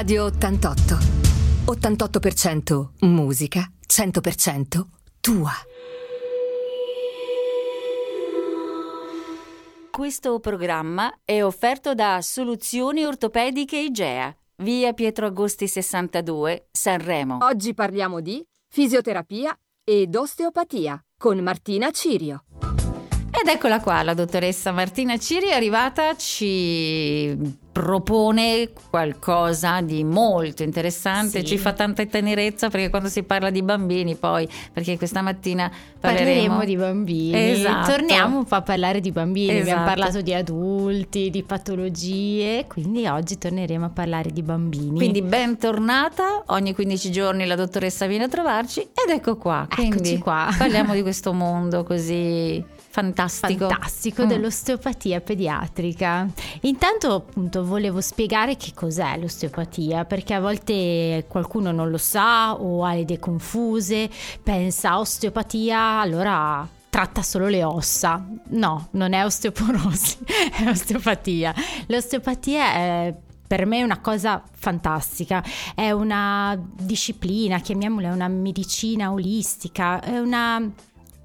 Radio 88. 88% musica, 100% tua. Questo programma è offerto da Soluzioni Ortopediche Igea, via Pietro Agosti 62, Sanremo. Oggi parliamo di fisioterapia ed osteopatia con Martina Cirio. Ed eccola qua, la dottoressa Martina Ciri è arrivata, ci propone qualcosa di molto interessante, sì. ci fa tanta tenerezza perché quando si parla di bambini poi, perché questa mattina parleremo, parleremo di bambini, esatto. torniamo un po' a parlare di bambini, esatto. abbiamo parlato di adulti, di patologie, quindi oggi torneremo a parlare di bambini. Quindi bentornata, ogni 15 giorni la dottoressa viene a trovarci ed ecco qua, quindi Eccoci qua. parliamo di questo mondo così fantastico, fantastico mm. dell'osteopatia pediatrica. Intanto appunto volevo spiegare che cos'è l'osteopatia, perché a volte qualcuno non lo sa o ha le idee confuse, pensa osteopatia, allora tratta solo le ossa. No, non è osteoporosi, è osteopatia. L'osteopatia è per me è una cosa fantastica, è una disciplina, chiamiamola una medicina olistica, è una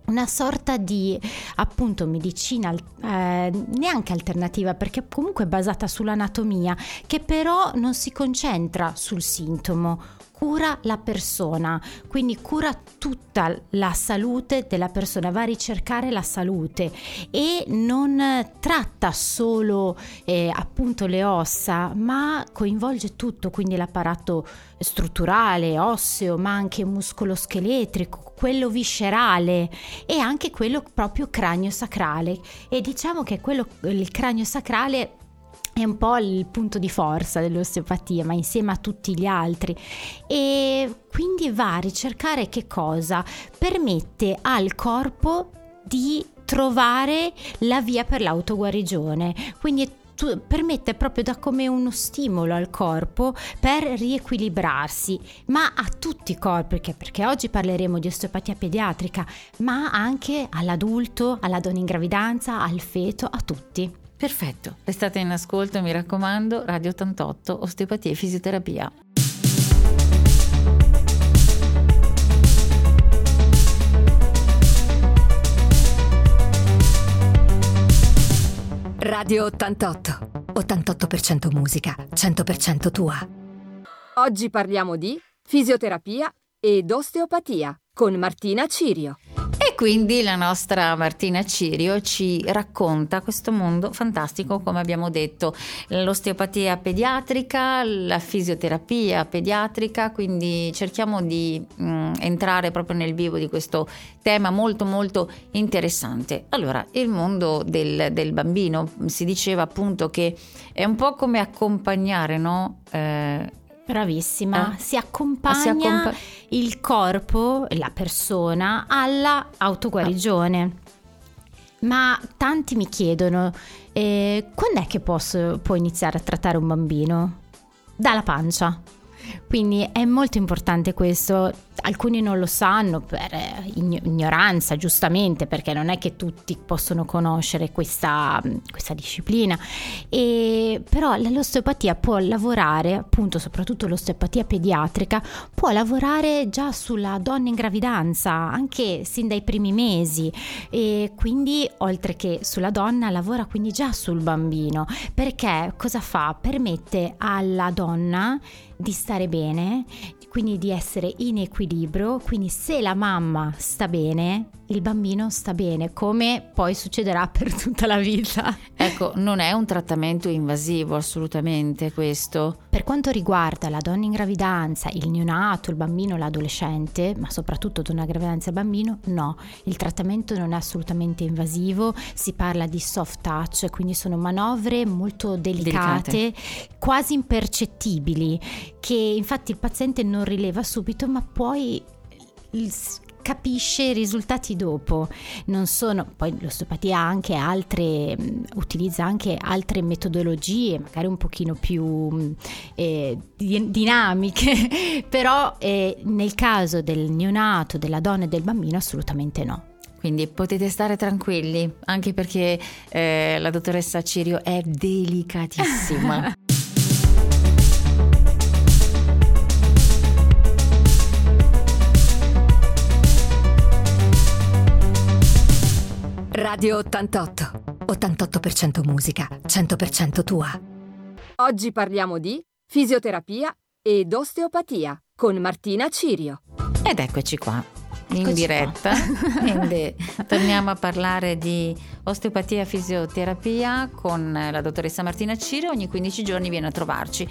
una sorta di appunto medicina eh, neanche alternativa perché comunque basata sull'anatomia che però non si concentra sul sintomo cura la persona, quindi cura tutta la salute della persona, va a ricercare la salute e non tratta solo eh, appunto le ossa, ma coinvolge tutto, quindi l'apparato strutturale, osseo, ma anche muscolo-scheletrico, quello viscerale e anche quello proprio cranio-sacrale. E diciamo che quello, il cranio-sacrale è un po' il punto di forza dell'osteopatia, ma insieme a tutti gli altri. E quindi va a ricercare che cosa? Permette al corpo di trovare la via per l'autoguarigione. Quindi tu, permette proprio da come uno stimolo al corpo per riequilibrarsi, ma a tutti i corpi, perché, perché oggi parleremo di osteopatia pediatrica, ma anche all'adulto, alla donna in gravidanza, al feto, a tutti. Perfetto, restate in ascolto, mi raccomando, Radio 88, osteopatia e fisioterapia. Radio 88, 88% musica, 100% tua. Oggi parliamo di fisioterapia ed osteopatia con Martina Cirio. Quindi la nostra Martina Cirio ci racconta questo mondo fantastico, come abbiamo detto, l'osteopatia pediatrica, la fisioterapia pediatrica, quindi cerchiamo di mh, mm, entrare proprio nel vivo di questo tema molto molto interessante. Allora, il mondo del, del bambino si diceva appunto che è un po' come accompagnare, no? Eh, Bravissima, eh? si, accompagna si accompa- il corpo, la persona, alla autoguarigione. Ah. Ma tanti mi chiedono, eh, quando è che posso, può iniziare a trattare un bambino? Dalla pancia. Quindi è molto importante questo, alcuni non lo sanno per eh, ignoranza, giustamente, perché non è che tutti possono conoscere questa, questa disciplina, e, però l'osteopatia può lavorare, appunto soprattutto l'osteopatia pediatrica, può lavorare già sulla donna in gravidanza, anche sin dai primi mesi, e quindi oltre che sulla donna lavora quindi già sul bambino, perché cosa fa? Permette alla donna di stare bene, quindi di essere in equilibrio, quindi se la mamma sta bene, il bambino sta bene, come poi succederà per tutta la vita. Ecco, non è un trattamento invasivo assolutamente questo. Per quanto riguarda la donna in gravidanza, il neonato, il bambino, l'adolescente, ma soprattutto donna in gravidanza e bambino, no, il trattamento non è assolutamente invasivo, si parla di soft touch, quindi sono manovre molto delicate, delicate. quasi impercettibili, che infatti il paziente non rileva subito, ma poi capisce i risultati dopo. Non sono, poi l'osteopatia anche altre, utilizza anche altre metodologie, magari un pochino più eh, dinamiche, però eh, nel caso del neonato, della donna e del bambino assolutamente no. Quindi potete stare tranquilli, anche perché eh, la dottoressa Cirio è delicatissima. Radio 88. 88% musica, 100% tua. Oggi parliamo di fisioterapia ed osteopatia con Martina Cirio. Ed eccoci qua, in Eccoci diretta. Quindi torniamo a parlare di osteopatia e fisioterapia con la dottoressa Martina Cirio. Ogni 15 giorni viene a trovarci.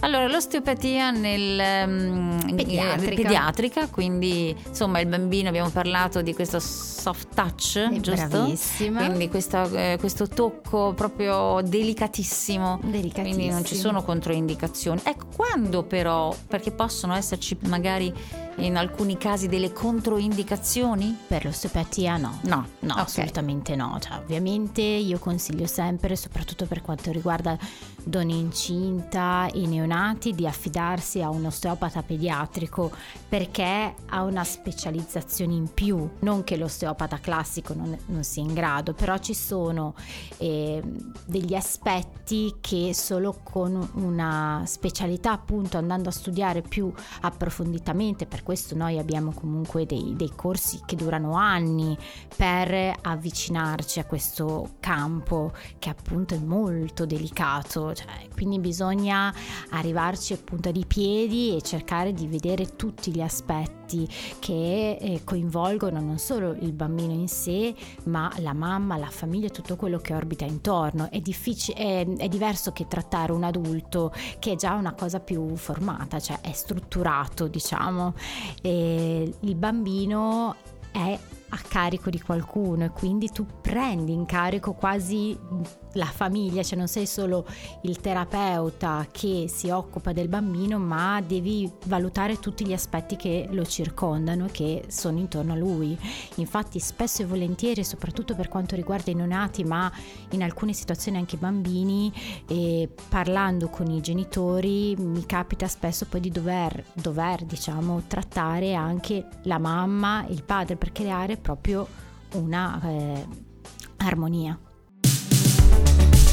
Allora, l'osteopatia nel, um, Pediatrica. eh, pediatrica, quindi insomma il bambino, abbiamo parlato di questo soft touch, È giusto? bravissima. Quindi questa, eh, questo tocco proprio delicatissimo. Delicatissimo. Quindi non ci sono controindicazioni. Ecco, quando però, perché possono esserci magari in alcuni casi delle controindicazioni? Per l'osteopatia no. No, No, ok. assolutamente no. Cioè, ovviamente io consiglio sempre, soprattutto per quanto riguarda donne incinta e neonati, di affidarsi a un osteopata pediatrico perché ha una specializzazione in più. Non che l'osteopata classico non, non sia in grado, però ci sono eh, degli aspetti che solo con una specialità, appunto andando a studiare più approfonditamente, per questo noi abbiamo comunque dei, dei corsi che durano anni per avvicinarci a questo campo che appunto è molto delicato, cioè, quindi bisogna arrivarci appunto di piedi e cercare di vedere tutti gli aspetti che eh, coinvolgono non solo il bambino in sé, ma la mamma, la famiglia, tutto quello che orbita intorno. È, difficile, è, è diverso che trattare un adulto che è già una cosa più formata, cioè è strutturato, diciamo. E il bambino è a carico di qualcuno e quindi tu prendi in carico quasi la famiglia, cioè non sei solo il terapeuta che si occupa del bambino, ma devi valutare tutti gli aspetti che lo circondano e che sono intorno a lui. Infatti spesso e volentieri, soprattutto per quanto riguarda i neonati, ma in alcune situazioni anche i bambini, eh, parlando con i genitori mi capita spesso poi di dover, dover diciamo, trattare anche la mamma e il padre per creare proprio una eh, armonia.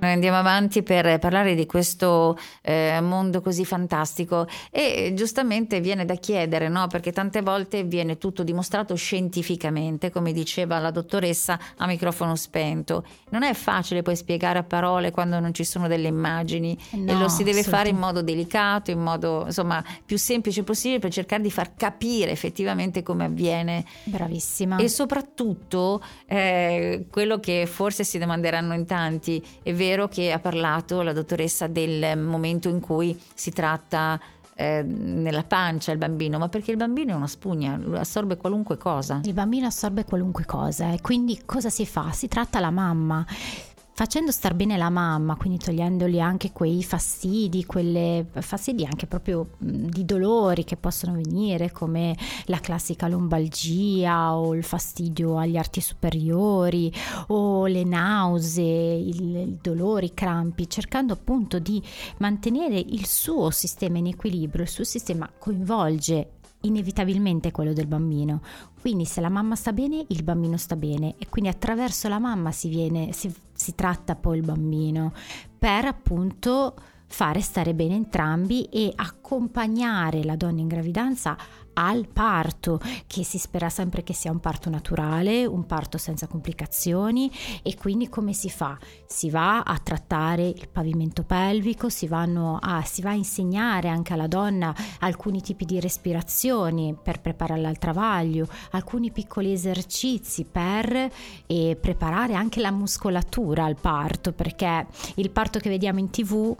Noi andiamo avanti per parlare di questo eh, mondo così fantastico e giustamente viene da chiedere, no? perché tante volte viene tutto dimostrato scientificamente, come diceva la dottoressa a microfono spento. Non è facile poi spiegare a parole quando non ci sono delle immagini e No, lo si deve fare in modo delicato, in modo insomma più semplice possibile per cercare di far capire effettivamente come avviene Bravissima. e soprattutto eh, quello che forse si domanderanno in tanti, è vero che ha parlato la dottoressa del momento in cui si tratta eh, nella pancia il bambino, ma perché il bambino è una spugna, assorbe qualunque cosa. Il bambino assorbe qualunque cosa e quindi cosa si fa? Si tratta la mamma. Facendo star bene la mamma, quindi togliendogli anche quei fastidi, quelle fastidi anche proprio di dolori che possono venire, come la classica lombalgia o il fastidio agli arti superiori o le nausee, i dolori, i crampi, cercando appunto di mantenere il suo sistema in equilibrio, il suo sistema coinvolge inevitabilmente quello del bambino. Quindi se la mamma sta bene, il bambino sta bene e quindi attraverso la mamma si, viene, si, si tratta poi il bambino per appunto fare stare bene entrambi e accompagnare la donna in gravidanza al parto, che si spera sempre che sia un parto naturale, un parto senza complicazioni e quindi come si fa? Si va a trattare il pavimento pelvico, si, a, si va a insegnare anche alla donna alcuni tipi di respirazioni per prepararla al travaglio, alcuni piccoli esercizi per eh, preparare anche la muscolatura al parto, perché il parto che vediamo in tv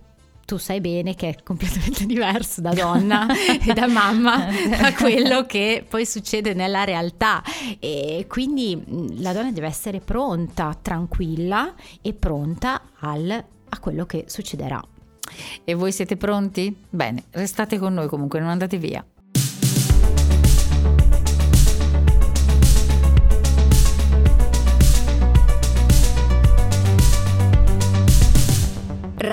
tu sai bene che è completamente diverso da donna e da mamma da quello che poi succede nella realtà e quindi la donna deve essere pronta, tranquilla e pronta al- a quello che succederà. E voi siete pronti? Bene, restate con noi comunque, non andate via.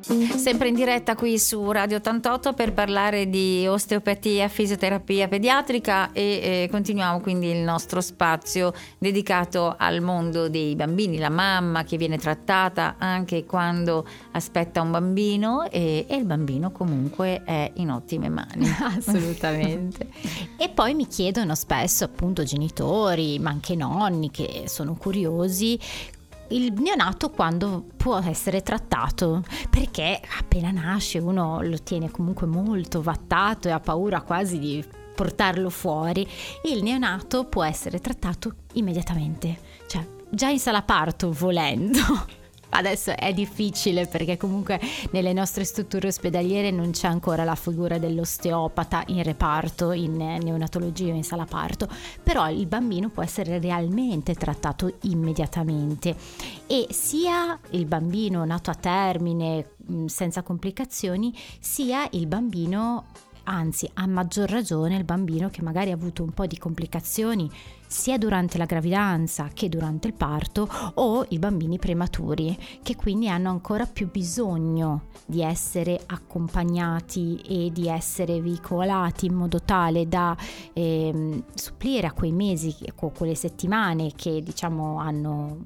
Sempre in diretta qui su Radio 88 per parlare di osteopatia, fisioterapia pediatrica e eh, continuiamo quindi il nostro spazio dedicato al mondo dei bambini, la mamma che viene trattata anche quando aspetta un bambino e, e il bambino comunque è in ottime mani. Assolutamente. e poi mi chiedono spesso appunto genitori, ma anche nonni che sono curiosi il neonato quando può essere trattato perché appena nasce uno lo tiene comunque molto vattato e ha paura quasi di portarlo fuori. Il neonato può essere trattato immediatamente cioè già in sala parto volendo Adesso è difficile perché comunque nelle nostre strutture ospedaliere non c'è ancora la figura dell'osteopata in reparto, in neonatologia o in sala parto, però il bambino può essere realmente trattato immediatamente. E sia il bambino nato a termine senza complicazioni, sia il bambino anzi a maggior ragione il bambino che magari ha avuto un po' di complicazioni sia durante la gravidanza che durante il parto o i bambini prematuri che quindi hanno ancora più bisogno di essere accompagnati e di essere veicolati in modo tale da eh, supplire a quei mesi, a quelle settimane che diciamo hanno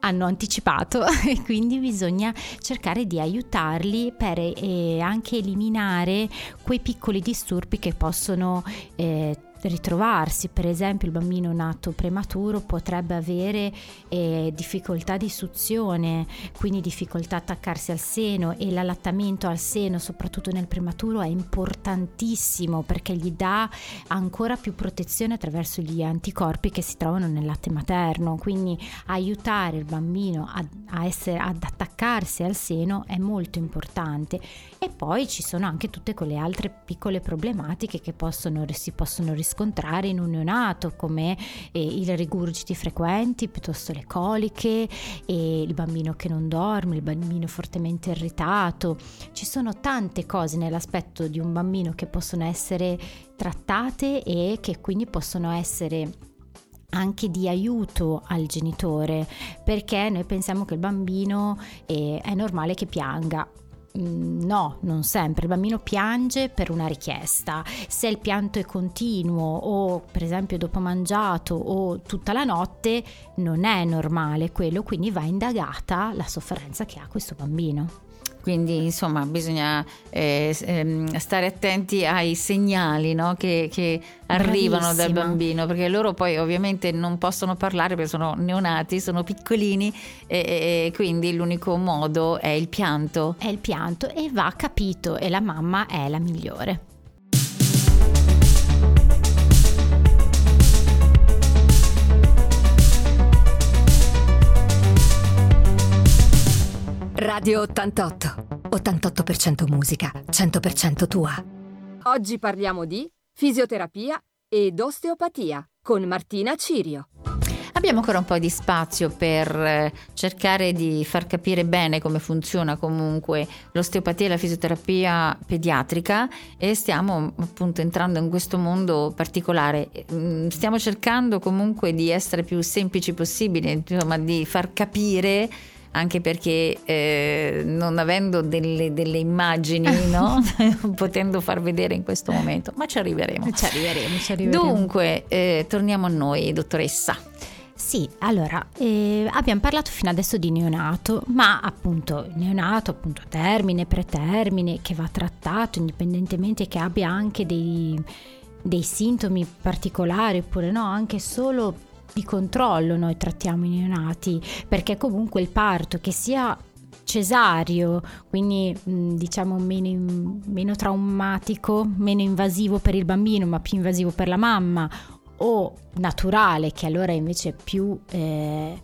hanno anticipato. E quindi bisogna cercare di aiutarli per eh, anche eliminare quei piccoli disturbi che possono eh, ritrovarsi, per esempio il bambino nato prematuro potrebbe avere eh, difficoltà di suzione, quindi difficoltà a attaccarsi al seno e l'allattamento al seno, soprattutto nel prematuro, è importantissimo perché gli dà ancora più protezione attraverso gli anticorpi che si trovano nel latte materno, quindi aiutare il bambino a, a essere, ad attaccarsi al seno è molto importante. E poi ci sono anche tutte quelle altre piccole problematiche che possono, si possono risolvere riscontrare in un neonato come eh, i rigurgiti frequenti piuttosto le coliche e il bambino che non dorme, il bambino fortemente irritato. Ci sono tante cose nell'aspetto di un bambino che possono essere trattate e che quindi possono essere anche di aiuto al genitore perché noi pensiamo che il bambino eh, è normale che pianga no, non sempre. Il bambino piange per una richiesta. Se il pianto è continuo o per esempio dopo mangiato o tutta la notte, non è normale quello, quindi va indagata la sofferenza che ha questo bambino. Quindi insomma bisogna eh, ehm, stare attenti ai segnali no? che, che arrivano dal bambino, perché loro poi ovviamente non possono parlare perché sono neonati, sono piccolini e, e quindi l'unico modo è il pianto. È il pianto e va capito e la mamma è la migliore. Radio 88. 88% musica, 100% tua. Oggi parliamo di fisioterapia ed osteopatia con Martina Cirio. Abbiamo ancora un po' di spazio per eh, cercare di far capire bene come funziona comunque l'osteopatia e la fisioterapia pediatrica e stiamo appunto entrando in questo mondo particolare. Mm, stiamo cercando comunque di essere più semplici possibile, insomma di far capire anche perché eh, non avendo delle, delle immagini, no? potendo far vedere in questo momento, ma ci arriveremo. Ci arriveremo, ci arriveremo. Dunque, eh, torniamo a noi, dottoressa. Sì, allora eh, abbiamo parlato fino adesso di neonato, ma appunto neonato, appunto termine, pretermine, che va trattato indipendentemente che abbia anche dei, dei sintomi particolari oppure no, anche solo di controllo noi trattiamo i neonati, perché comunque il parto che sia cesario, quindi diciamo meno, meno, traumatico, meno invasivo per il bambino, ma più invasivo per la mamma, o naturale, che allora invece è più eh,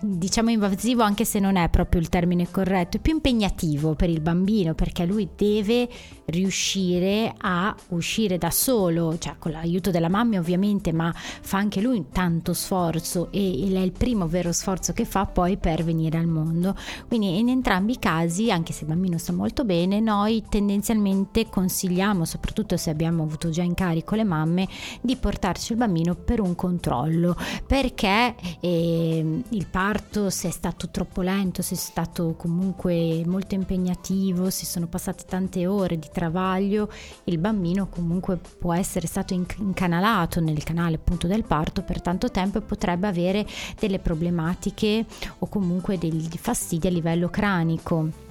diciamo invasivo anche se non è proprio il termine corretto, è più impegnativo per il bambino perché lui deve riuscire a uscire da solo, cioè con l'aiuto della mamma ovviamente, ma fa anche lui tanto sforzo e è il primo vero sforzo che fa poi per venire al mondo. Quindi in entrambi i casi, anche se il bambino sta molto bene, noi tendenzialmente consigliamo, soprattutto se abbiamo avuto già in carico le mamme, di portarci il bambino per un controllo, perché eh, il parto se è stato troppo lento, se è stato comunque molto impegnativo, se sono passate tante ore di travaglio, il bambino comunque può essere stato incanalato nel canale appunto del parto per tanto tempo e potrebbe avere delle problematiche o comunque degli fastidi a livello cranico.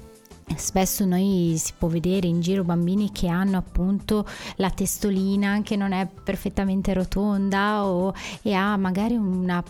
Spesso noi si può vedere in giro bambini che hanno appunto la testolina che non è perfettamente rotonda o, e ha magari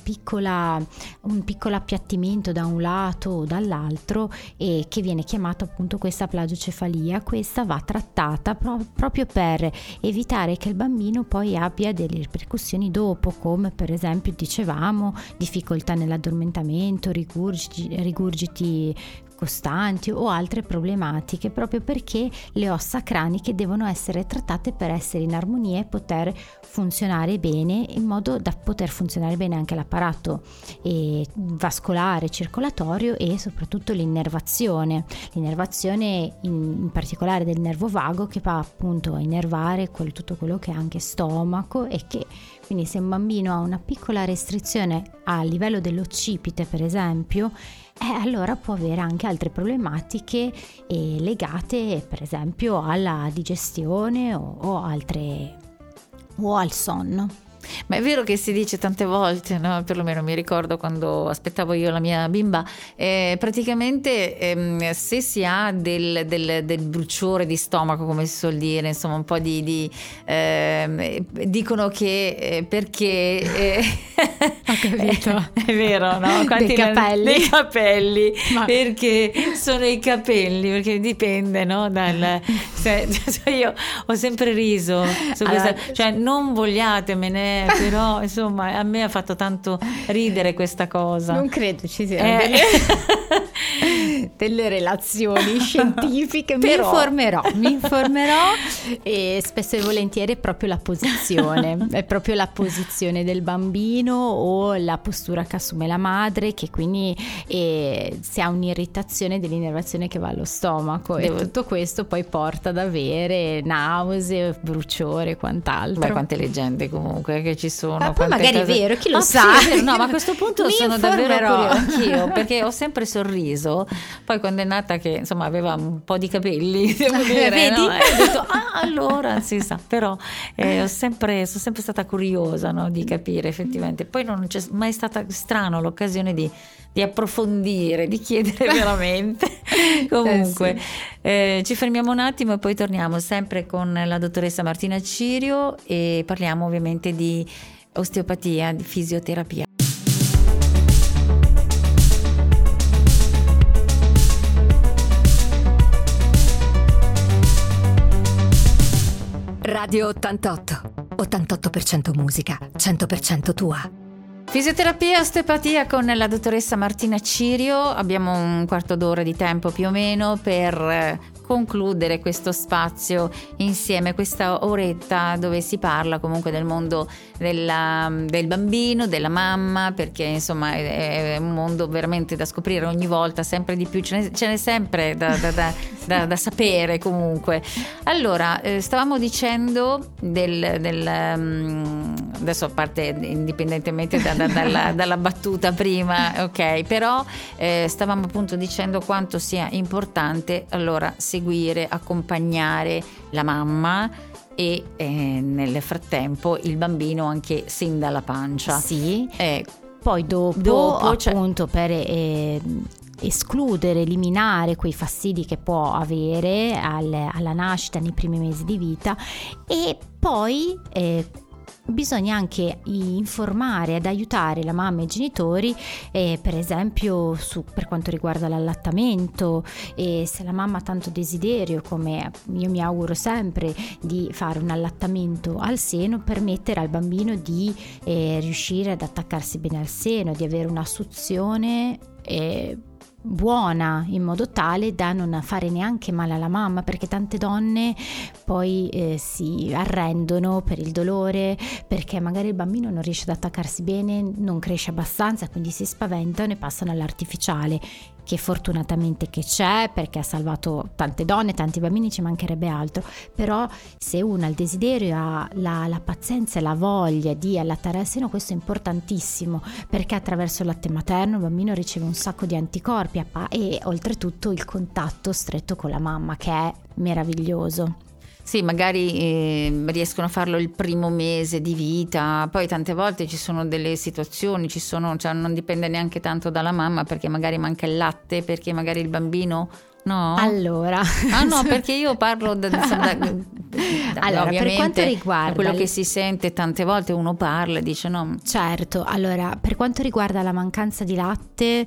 piccola, un piccolo appiattimento da un lato o dall'altro e che viene chiamato appunto questa plagiocefalia. Questa va trattata pro- proprio per evitare che il bambino poi abbia delle ripercussioni dopo, come per esempio dicevamo difficoltà nell'addormentamento, rigurgiti, rigurgiti costanti o altre problematiche proprio perché le ossa craniche devono essere trattate per essere in armonia e poter funzionare bene in modo da poter funzionare bene anche l'apparato vascolare, circolatorio e soprattutto l'innervazione. L'innervazione in, in particolare del nervo vago che va appunto a innervare quel, tutto quello che è anche stomaco e che quindi se un bambino ha una piccola restrizione a livello dell'occipite per esempio eh, allora può avere anche altre problematiche eh, legate per esempio alla digestione o, o, altre, o al sonno. Ma è vero che si dice tante volte, no? perlomeno mi ricordo quando aspettavo io la mia bimba, eh, praticamente ehm, se si ha del, del, del, bruciore di stomaco, come si suol dire, insomma un po' di... di eh, dicono che eh, perché... Eh, Ho capito. è vero, no? Quanti dei capelli. Dei capelli, Ma... perché sono i capelli, perché dipende, no? Dal, se, cioè io ho sempre riso su allora, questa... Cioè non vogliatemene però insomma a me ha fatto tanto ridere questa cosa. Non credo ci siano eh. delle, relazioni scientifiche, mi informerò, mi informerò e spesso e volentieri è proprio la posizione, è proprio la posizione del bambino o la postura che assume la madre che quindi eh, se ha un'irritazione dell'innervazione che va allo stomaco Devo... e tutto questo poi porta ad avere nausea, bruciore e quant'altro. Beh, quante leggende comunque che ci sono. Ma poi magari cose... è vero, chi lo ah, sa. Sì, no, ma a questo punto sono davvero curiosa anch'io, perché ho sempre sorriso. Poi quando è nata che insomma aveva un po' di capelli, devo dire, Vedi? No? ho detto, ah, allora si sa, però eh, sempre, sono sempre stata curiosa no, di capire effettivamente. Poi non c'è mai stata strano l'occasione di di approfondire, di chiedere veramente. Comunque, eh sì. eh, ci fermiamo un attimo e poi torniamo sempre con la dottoressa Martina Cirio e parliamo ovviamente di osteopatia, di fisioterapia. Radio 88. 88% musica, 100% tua. Fisioterapia e osteopatia con la dottoressa Martina Cirio, abbiamo un quarto d'ora di tempo più o meno per eh, concludere questo spazio insieme, questa oretta dove si parla comunque del mondo della, del bambino, della mamma, perché insomma è, è, un mondo veramente da scoprire ogni volta, sempre di più, ce n'è, ce n'è sempre da, da, da, da, sapere comunque. Allora, eh, stavamo dicendo del, del um, adesso a parte indipendentemente dalla, dalla, battuta prima, ok, però eh, stavamo appunto dicendo quanto sia importante allora seguire, accompagnare la mamma e eh, nel frattempo il bambino anche sin dalla pancia. Sì. Eh, poi dopo, dopo cioè appunto per eh, escludere, eliminare quei fastidi che può avere al, alla nascita nei primi mesi di vita e poi eh, bisogna anche informare ed aiutare la mamma e i genitori, eh, per esempio su, per quanto riguarda l'allattamento, e se la mamma ha tanto desiderio, come io mi auguro sempre, di fare un allattamento al seno, permettere al bambino di eh, riuscire ad attaccarsi bene al seno, di avere una suzione. Buona in modo tale da non fare neanche male alla mamma perché tante donne poi eh, si arrendono per il dolore perché magari il bambino non riesce ad attaccarsi bene non cresce abbastanza quindi si spaventano e passano all'artificiale che fortunatamente che c'è perché ha salvato tante donne, tanti bambini, ci mancherebbe altro, però se uno ha il desiderio, ha la, la pazienza e la voglia di allattare al seno, questo è importantissimo perché attraverso il latte materno il bambino riceve un sacco di anticorpi e oltretutto il contatto stretto con la mamma che è meraviglioso. Sì, magari eh, riescono a farlo il primo mese di vita, poi tante volte ci sono delle situazioni, ci sono, cioè non dipende neanche tanto dalla mamma perché magari manca il latte, perché magari il bambino No. Allora. Ah no, perché io parlo da, da, da, allora, per quanto riguarda quello che si sente tante volte uno parla e dice no. Certo, allora, per quanto riguarda la mancanza di latte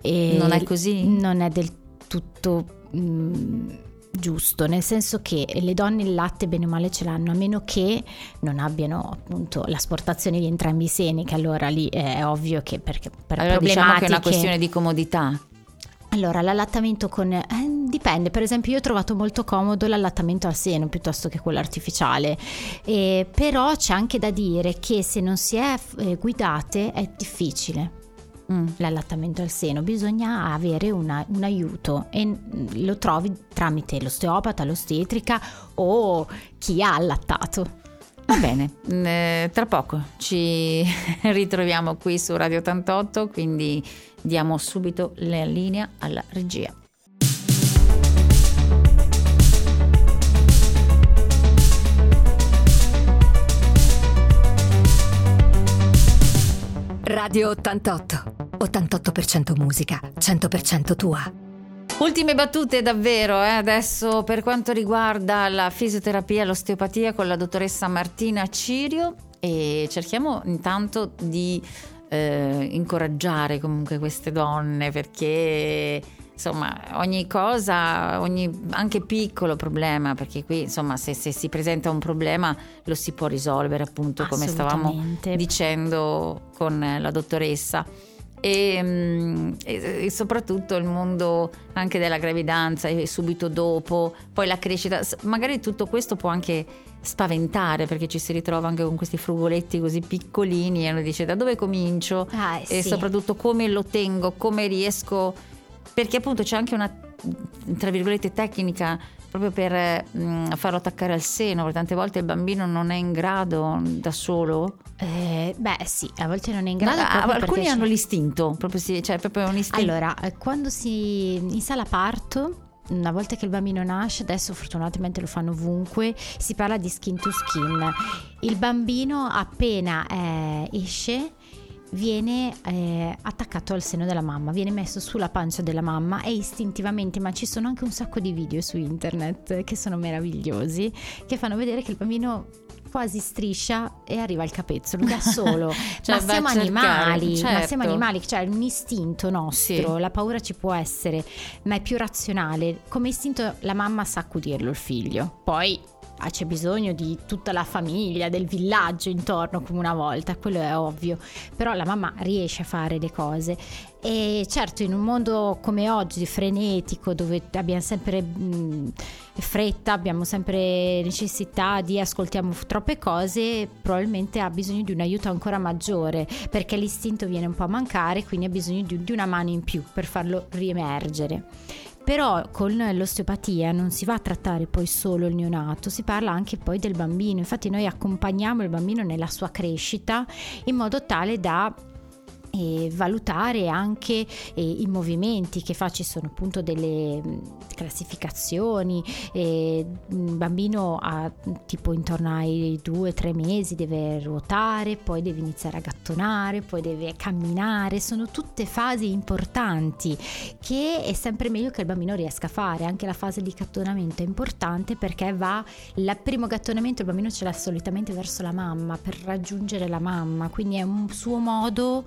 eh, non è così. Non è del tutto mh, mm, giusto, nel senso che le donne il latte bene o male ce l'hanno, a meno che non abbiano appunto l'asportazione di entrambi i seni, che allora lì è ovvio che perché per allora problematiche... diciamo che è una questione di comodità. Allora, l'allattamento con... Eh, dipende, per esempio io ho trovato molto comodo l'allattamento al seno piuttosto che quello artificiale, eh, però c'è anche da dire che se non si è eh, guidate è difficile mm. l'allattamento al seno, bisogna avere una, un aiuto e lo trovi tramite l'osteopata, l'ostetrica o chi ha allattato. Va bene, eh, tra poco ci ritroviamo qui su Radio 88, quindi diamo subito la linea alla regia. Radio 88. 88% musica, 100% tua. Ultime battute davvero, eh? adesso per quanto riguarda la fisioterapia e l'osteopatia con la dottoressa Martina Cirio e cerchiamo intanto di eh, incoraggiare comunque queste donne perché insomma ogni cosa, ogni anche piccolo problema, perché qui insomma se, se, si presenta un problema lo si può risolvere appunto come stavamo dicendo con la dottoressa. Mm, e, e, soprattutto il mondo anche della gravidanza e subito dopo, poi la crescita, magari tutto questo può anche spaventare perché ci si ritrova anche con questi frugoletti così piccolini e uno dice da dove comincio? Ah, e sì. soprattutto come lo tengo, come riesco, perché appunto c'è anche una tra virgolette tecnica proprio per mh, mm, farlo attaccare al seno, perché tante volte il bambino non è in grado da solo. Eh, beh sì, a volte non è in grado. Ma, alcuni hanno l'istinto, proprio, sì, cioè proprio un istinto. Allora, eh, quando si in sala parto una volta che il bambino nasce, adesso fortunatamente lo fanno ovunque, si parla di skin to skin. Il bambino appena eh, esce viene eh, attaccato al seno della mamma, viene messo sulla pancia della mamma e istintivamente, ma ci sono anche un sacco di video su internet che sono meravigliosi, che fanno vedere che il bambino quasi striscia e arriva al capezzolo da solo. cioè, ma siamo animali, certo. ma siamo animali, cioè un istinto nostro, sì. la paura ci può essere, ma è più razionale. Come istinto la mamma sa accudirlo il figlio. Poi Ah, c'è bisogno di tutta la famiglia, del villaggio intorno come una volta, quello è ovvio, però la mamma riesce a fare le cose e certo in un mondo come oggi frenetico dove abbiamo sempre mh, fretta, abbiamo sempre necessità di ascoltiamo troppe cose, probabilmente ha bisogno di un aiuto ancora maggiore perché l'istinto viene un po' a mancare, quindi ha bisogno di, di una mano in più per farlo riemergere. Però con l'osteopatia non si va a trattare poi solo il neonato, si parla anche poi del bambino. Infatti noi accompagniamo il bambino nella sua crescita in modo tale da e valutare anche eh, i movimenti che fa, ci sono appunto delle mh, classificazioni, eh, un bambino a, tipo intorno ai due o tre mesi deve ruotare, poi deve iniziare a gattonare, poi deve camminare, sono tutte fasi importanti che è sempre meglio che il bambino riesca a fare, anche la fase di gattonamento è importante perché va, il primo gattonamento il bambino ce l'ha solitamente verso la mamma per raggiungere la mamma, quindi è un suo modo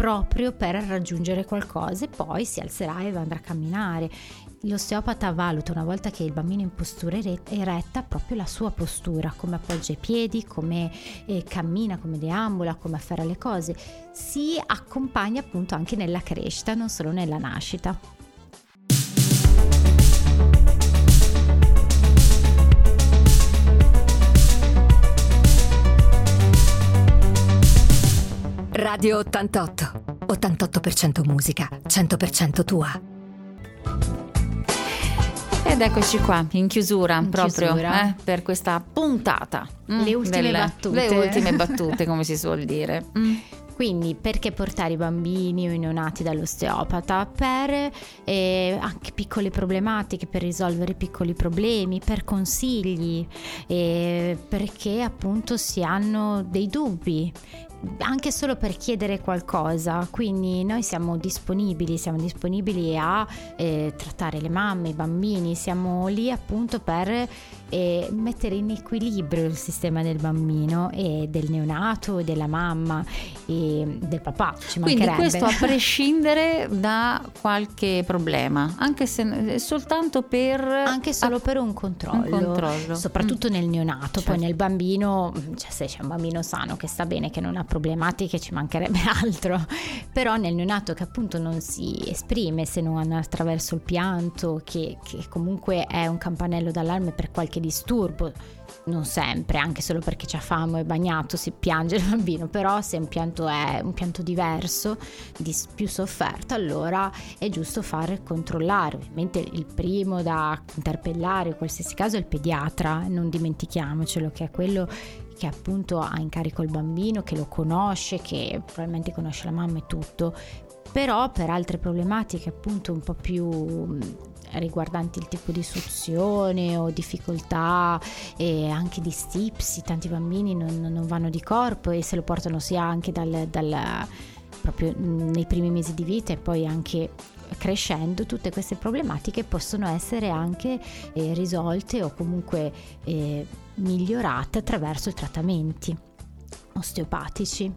proprio per raggiungere qualcosa e poi si alzerà e andrà a camminare. L'osteopata valuta una volta che il bambino è in postura eretta proprio la sua postura, come appoggia i piedi, come eh, cammina, come deambula, come afferra le cose. Si accompagna appunto anche nella crescita, non solo nella nascita. Radio 88. 88% musica, 100% tua. Ed eccoci qua, in chiusura In proprio chiusura. eh, per questa puntata. mm, Le ultime del- battute. Le ultime battute, come si suol dire. Mm. Quindi perché portare i bambini o i neonati dall'osteopata? Per eh, anche piccole problematiche, per risolvere piccoli problemi, per consigli, eh, perché appunto si hanno dei dubbi. Anche solo per chiedere qualcosa, quindi noi siamo disponibili, siamo disponibili a eh, trattare le mamme, i bambini, siamo lì appunto per eh, mettere in equilibrio il sistema del bambino e del neonato della mamma e del papà. Ci Quindi questo a prescindere da qualche problema, anche se soltanto per... anche solo per un controllo, Un controllo. soprattutto nel neonato, poi Certo. nel bambino, cioè se c'è un bambino sano che sta bene, che non ha problematiche, ci mancherebbe altro, però nel neonato che appunto non si esprime se non attraverso il pianto, che, che comunque è un campanello d'allarme per qualche disturbo, non sempre, anche solo perché c'ha fame è bagnato si piange il bambino, però se un pianto è un pianto diverso, di più sofferto, allora è giusto fare controllare. Ovviamente il primo da interpellare in qualsiasi caso è il pediatra, non dimentichiamocelo che è quello che appunto ha in carico il bambino, che lo conosce, che probabilmente conosce la mamma e tutto. Però per altre problematiche appunto un po' più mh, riguardanti il tipo di suzione o difficoltà e anche di stipsi, tanti bambini non, non vanno di corpo e se lo portano sia anche dal, dal- proprio nei primi mesi di vita e poi anche crescendo tutte queste problematiche possono essere anche eh, risolte o comunque eh, migliorate attraverso trattamenti osteopatici.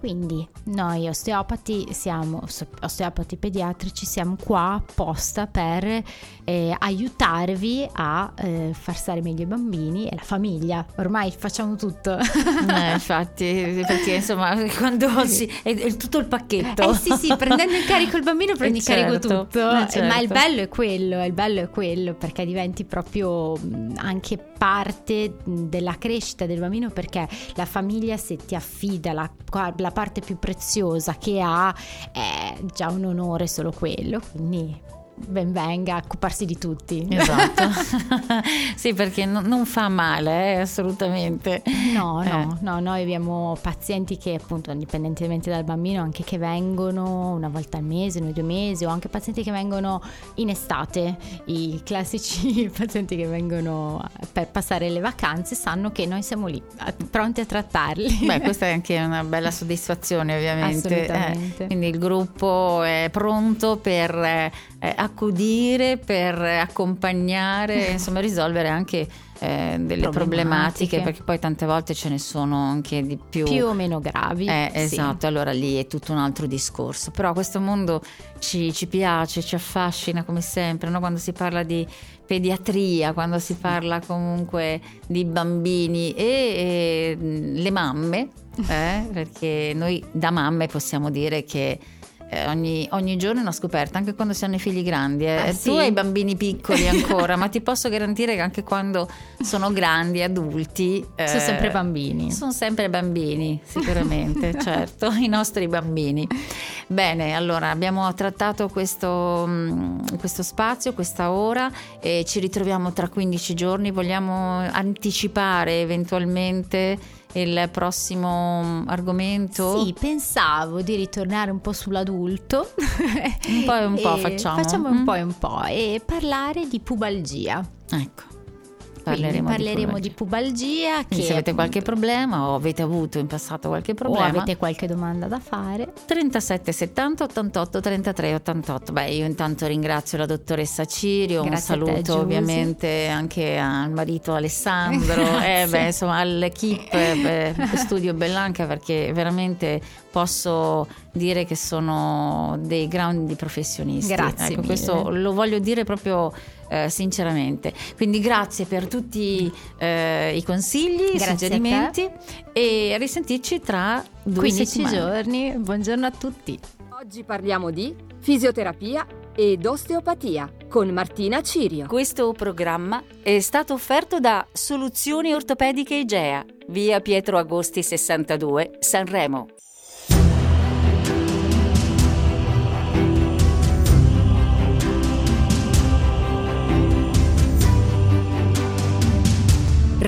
Quindi noi osteopati siamo osteopati pediatrici siamo qua apposta per eh, aiutarvi a eh, far stare meglio i bambini e la famiglia. Ormai facciamo tutto. Eh, infatti, perché insomma, quando si... è, è tutto il pacchetto. Eh sì, sì, prendendo in carico il bambino prendi in Eh, carico certo, tutto. eh, certo. Ma il bello è quello, il bello è quello, perché diventi proprio mh, anche parte mh, della crescita del bambino, perché la famiglia se ti affida la, la parte più preziosa che ha è già un onore solo quello, quindi ben venga a occuparsi di tutti. Esatto, sì perché no- non fa male, eh, assolutamente. No, Eh. no, no, noi abbiamo pazienti che appunto indipendentemente dal bambino anche che vengono una volta al mese, noi due mesi o anche pazienti che vengono in estate, i classici pazienti che vengono per passare le vacanze sanno che noi siamo lì pronti a trattarli. Beh, questa è anche una bella soddisfazione ovviamente. Assolutamente. Eh, quindi il gruppo è pronto per eh, eh, accudire, per accompagnare, insomma risolvere anche eh, delle problematiche. Problematiche. perché poi tante volte ce ne sono anche di più. più o meno gravi. Eh, sì. esatto, allora lì è tutto un altro discorso. Però questo mondo ci, ci piace, ci affascina come sempre, no? quando si parla di pediatria, quando si parla comunque di bambini e, e, le mamme, eh, perché noi da mamme possiamo dire che eh, ogni, ogni giorno è una scoperta, anche quando si hanno i figli grandi. eh. Ah, Tu sì? hai bambini piccoli ancora, ma ti posso garantire che anche quando sono grandi, adulti... Sono eh, sempre bambini. sono sempre bambini, sicuramente, certo, i nostri bambini. Bene, allora abbiamo trattato questo, mm, questo spazio, questa ora e ci ritroviamo tra 15 giorni. Vogliamo anticipare eventualmente il prossimo mm, argomento? Sì, pensavo di ritornare un po' sull'adulto. Un po' e un po' facciamo. Facciamo un Mm? po' e un po' e parlare di pubalgia. Ecco, parleremo, parleremo di di pubalgia. Quindi che se avete qualche problema o avete avuto in passato qualche o problema, avete qualche domanda da fare. 37 70 88 33 88. Beh, io intanto ringrazio la dottoressa Cirio, Grazie un te, saluto Giusy. ovviamente anche al marito Alessandro, eh, beh, insomma all'equipe eh, Studio Bellanca perché veramente posso dire che sono dei grandi professionisti. Grazie Ecco, questo lo voglio dire proprio eh, sinceramente. Quindi grazie per tutti eh, i consigli, i suggerimenti e a risentirci tra due 15 settimane. giorni. Buongiorno a tutti. Oggi parliamo di fisioterapia ed osteopatia con Martina Cirio. Questo programma è stato offerto da Soluzioni Ortopediche Igea, via Pietro Agosti 62, Sanremo.